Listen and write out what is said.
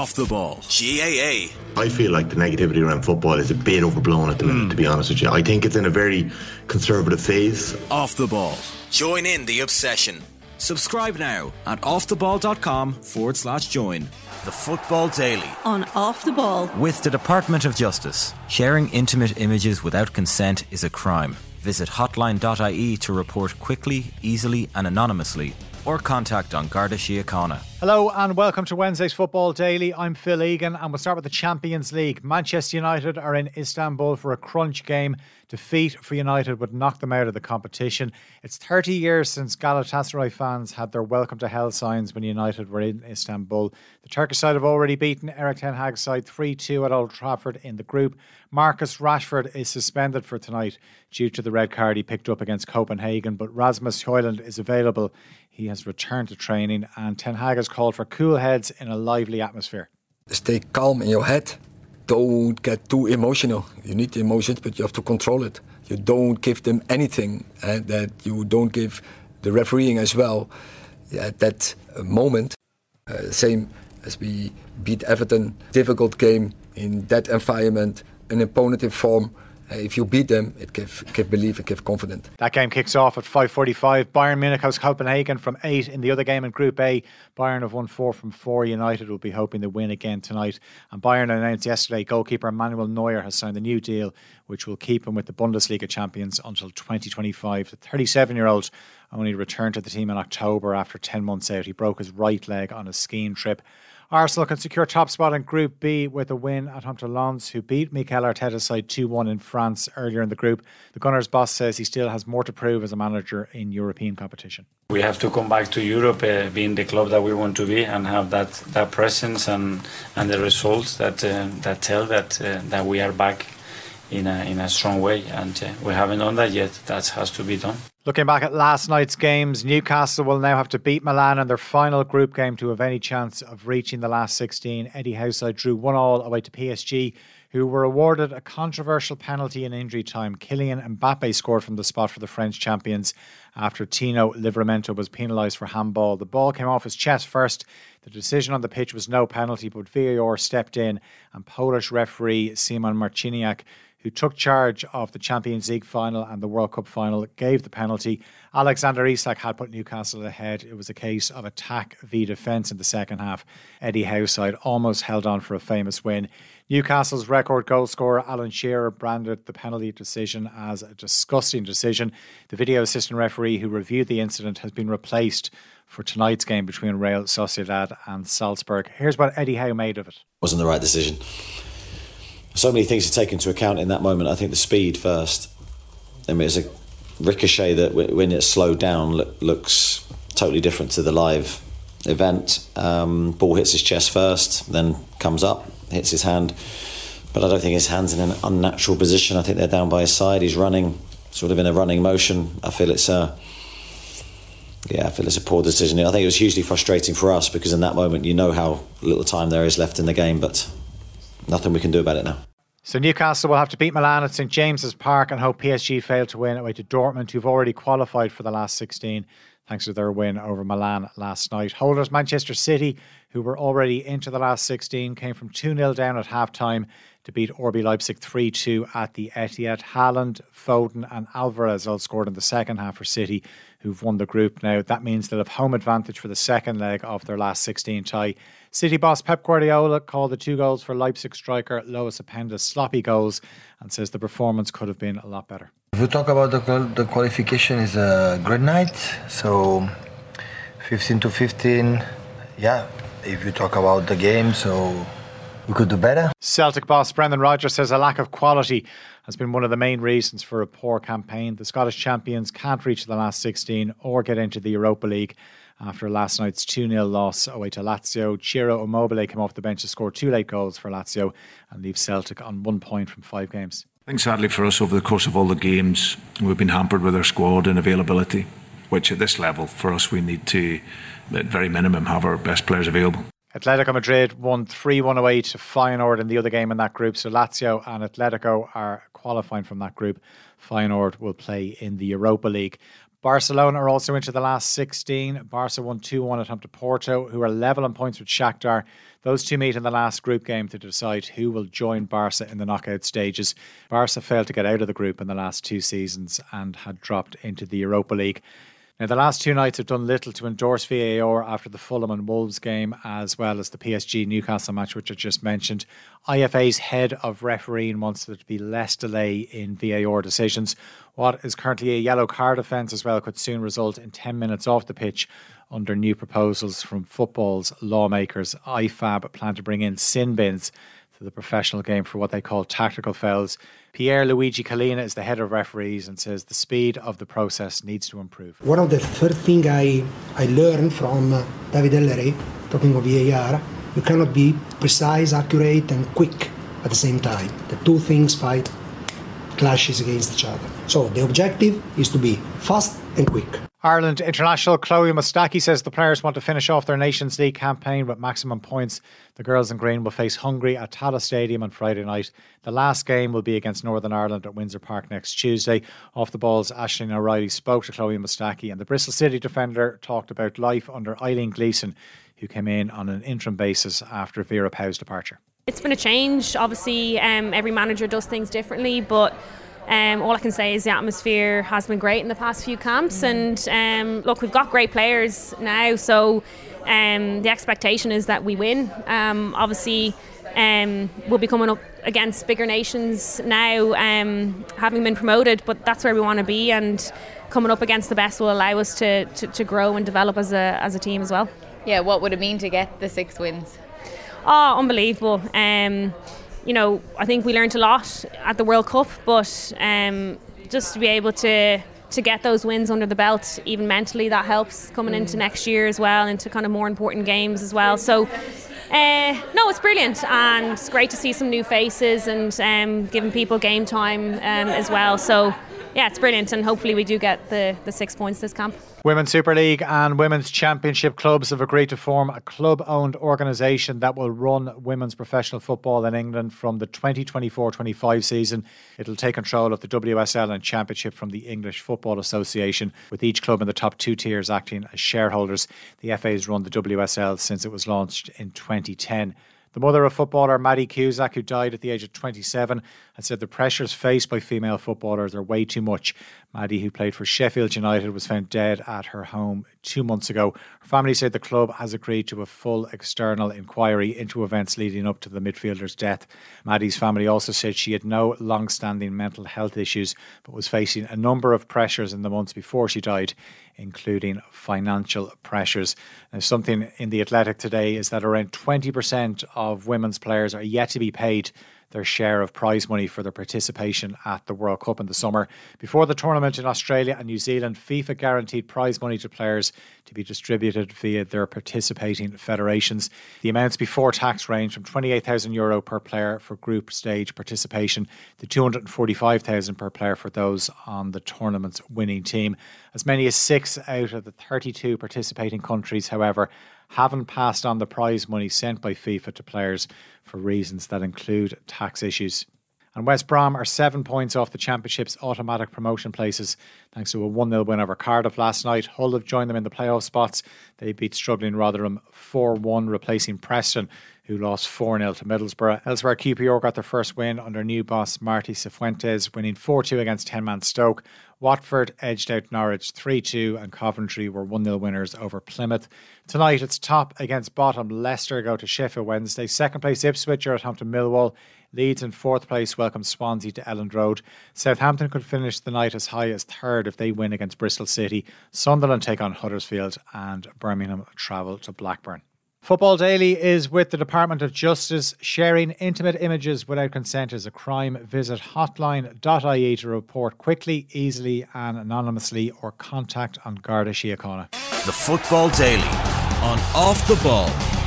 Off the ball. GAA. I feel like the negativity around football is a bit overblown at the minute, to be honest with you. I think it's in a very conservative phase. Off the ball. Join in the obsession. Subscribe now at offtheball.com forward slash join. The Football Daily. on Off the Ball. With the Department of Justice, sharing intimate images without consent is a crime. Visit hotline.ie to report quickly, easily, and anonymously, or contact An Garda Síochána. Hello and welcome to Wednesday's Football Daily. I'm Phil Egan and we'll start with the Champions League. Manchester United are in Istanbul for a crunch game. Defeat for United would knock them out of the competition. It's 30 years since Galatasaray fans had their welcome to hell signs when United were in Istanbul. The Turkish side have already beaten Erik Ten Hag's side 3 2 at Old Trafford in the group. Marcus Rashford is suspended for tonight due to the red card he picked up against Copenhagen, but Rasmus Højlund is available. He has returned to training and Ten Hag has called for cool heads in a lively atmosphere. stay calm in your head. Don't get too emotional. You need the emotions, but you have to control it. You don't give them anything and that you don't give the refereeing as well at that moment. Uh, same as we beat Everton, difficult game in that environment, an opponent in form. Uh, if you beat them, it gives give belief, it gives confidence. That game kicks off at 5.45. Bayern Munich hosts Copenhagen from 8 in the other game in Group A. Bayern have won 4 from 4. United will be hoping to win again tonight. And Bayern announced yesterday goalkeeper Manuel Neuer has signed a new deal which will keep him with the Bundesliga champions until 2025. The 37-year-old only returned to the team in October after 10 months out. He broke his right leg on a skiing trip. Arsenal can secure top spot in Group B with a win at home to Lens, who beat Mikel Arteta's side 2 1 in France earlier in the group. The Gunners' boss says he still has more to prove as a manager in European competition. We have to come back to Europe, uh, being the club that we want to be, and have that, that presence and and the results that uh, that tell that uh, that we are back in a in a strong way. And uh, we haven't done that yet. That has to be done. Looking back at last night's games, Newcastle will now have to beat Milan in their final group game to have any chance of reaching the last 16. Eddie Howe's side drew one all away to PSG, who were awarded a controversial penalty in injury time. Kylian Mbappe scored from the spot for the French champions after Tino Livramento was penalised for handball. The ball came off his chest first. The decision on the pitch was no penalty, but VAR stepped in and Polish referee Szymon Marciniak who took charge of the Champions League final and the World Cup final, gave the penalty. Alexander Isak had put Newcastle ahead. It was a case of attack v defence in the second half. Eddie Howe's side almost held on for a famous win. Newcastle's record goal scorer Alan Shearer branded the penalty decision as a disgusting decision. The video assistant referee who reviewed the incident has been replaced for tonight's game between Real Sociedad and Salzburg. Here's what Eddie Howe made of it. wasn't the right decision. So many things to take into account in that moment. I think the speed first. I mean, it's a ricochet that when it's slowed down look, looks totally different to the live event. Um, ball hits his chest first, then comes up, hits his hand. But I don't think his hand's in an unnatural position. I think they're down by his side. He's running, sort of in a running motion. I feel it's a, yeah, I feel it's a poor decision. I think it was hugely frustrating for us because in that moment you know how little time there is left in the game, but nothing we can do about it now. So Newcastle will have to beat Milan at St James's Park and hope PSG fail to win away to Dortmund, who've already qualified for the last 16 thanks to their win over Milan last night. Holders Manchester City, who were already into the last 16, came from 2 0 down at half time to beat RB Leipzig 3 2 at the Etihad. Haaland, Foden, and Alvarez all scored in the second half for City, who've won the group now. That means they'll have home advantage for the second leg of their last 16 tie. City boss Pep Guardiola called the two goals for Leipzig striker Lois Openda sloppy goals and says the performance could have been a lot better. If we talk about the, the qualification, is a great night. So 15 to 15, yeah. If you talk about the game, so we could do better. Celtic boss Brendan Rodgers says a lack of quality has been one of the main reasons for a poor campaign. The Scottish champions can't reach the last 16 or get into the Europa League after last night's 2 0 loss away to Lazio. Ciro Immobile came off the bench to score two late goals for Lazio and leave Celtic on one point from five games. I think sadly for us over the course of all the games, we've been hampered with our squad and availability, which at this level, for us, we need to, at very minimum, have our best players available. Atletico Madrid won 3 1 away to Feyenoord in the other game in that group. So Lazio and Atletico are qualifying from that group. Feyenoord will play in the Europa League. Barcelona are also into the last 16. Barca won 2 1 at home to Porto, who are level on points with Shakhtar. Those two meet in the last group game to decide who will join Barca in the knockout stages. Barca failed to get out of the group in the last two seasons and had dropped into the Europa League. Now, the last two nights have done little to endorse VAR after the Fulham and Wolves game, as well as the PSG Newcastle match, which I just mentioned. FIFA's head of refereeing wants there to be less delay in VAR decisions. What is currently a yellow card offence as well could soon result in 10 minutes off the pitch under new proposals from football's lawmakers. IFAB plan to bring in sin bins to the professional game for what they call tactical fouls. Pierluigi Collina is the head of referees and says the speed of the process needs to improve. One of the first things I, I learned from David Elleray, talking of VAR, you cannot be precise, accurate, and quick at the same time. The two things fight clashes against each other. So the objective is to be fast and quick. Ireland international Chloe Mustaki says the players want to finish off their Nations League campaign with maximum points. The girls in green will face Hungary at Tallaght Stadium on Friday night. The last game will be against Northern Ireland at Windsor Park next Tuesday. Off the balls, Aisling O'Reilly spoke to Chloe Mustaki, and the Bristol City defender talked about life under Eileen Gleeson, who came in on an interim basis after Vera Pauw's departure. It's been a change. Obviously, um, every manager does things differently, but um, all I can say is the atmosphere has been great in the past few camps, and um, look, we've got great players now, so um, the expectation is that we win. Um, obviously, um, we'll be coming up against bigger nations now, um, having been promoted, but that's where we want to be, and coming up against the best will allow us to, to, to grow and develop as a, as a team as well. Yeah, what would it mean to get the six wins? Oh, unbelievable. Um, you know, I think we learned a lot at the World Cup, but um, just to be able to to get those wins under the belt, even mentally, that helps coming into mm. next year as well, into kind of more important games as well. So. Uh, no, it's brilliant, and it's great to see some new faces and um, giving people game time um, as well. So, yeah, it's brilliant, and hopefully we do get the, the six points this camp. Women's Super League and Women's Championship clubs have agreed to form a club owned organisation that will run women's professional football in England from the 2024 25 season. It'll take control of the WSL and Championship from the English Football Association, with each club in the top two tiers acting as shareholders. The FA has run the WSL since it was launched in 2010. The mother of footballer Maddie Cusack, who died at the age of 27, had said the pressures faced by female footballers are way too much. Maddie, who played for Sheffield United, was found dead at her home two months ago. Her family said the club has agreed to a full external inquiry into events leading up to the midfielder's death. Maddie's family also said she had no long standing mental health issues, but was facing a number of pressures in the months before she died, including financial pressures. Now, something in the Athletic today is that around 20% of women's players are yet to be paid their share of prize money for their participation at the World Cup in the summer. Before the tournament in Australia and New Zealand, FIFA guaranteed prize money to players to be distributed via their participating federations. The amounts before tax range from 28,000 euro per player for group stage participation to 245,000 per player for those on the tournament's winning team. As many as six out of the 32 participating countries, however, haven't passed on the prize money sent by FIFA to players for reasons that include tax issues. And West Brom are seven points off the Championship's automatic promotion places thanks to a 1 0 win over Cardiff last night. Hull have joined them in the playoff spots. They beat struggling Rotherham 4 1, replacing Preston, who lost 4 0 to Middlesbrough. Elsewhere, QPR got their first win under new boss Marti Cifuentes, winning 4 2 against 10 man Stoke. Watford edged out Norwich 3 2, and Coventry were 1 0 winners over Plymouth. Tonight, it's top against bottom. Leicester go to Sheffield Wednesday. Second place, Ipswich are at home to Millwall. Leeds in fourth place welcome Swansea to Elland Road. Southampton could finish the night as high as third if they win against Bristol City. Sunderland take on Huddersfield, and Birmingham travel to Blackburn. Football Daily is with the Department of Justice. Sharing intimate images without consent is a crime. Visit hotline.ie to report quickly, easily, and anonymously, or contact An Garda Síochána. The Football Daily on Off the Ball.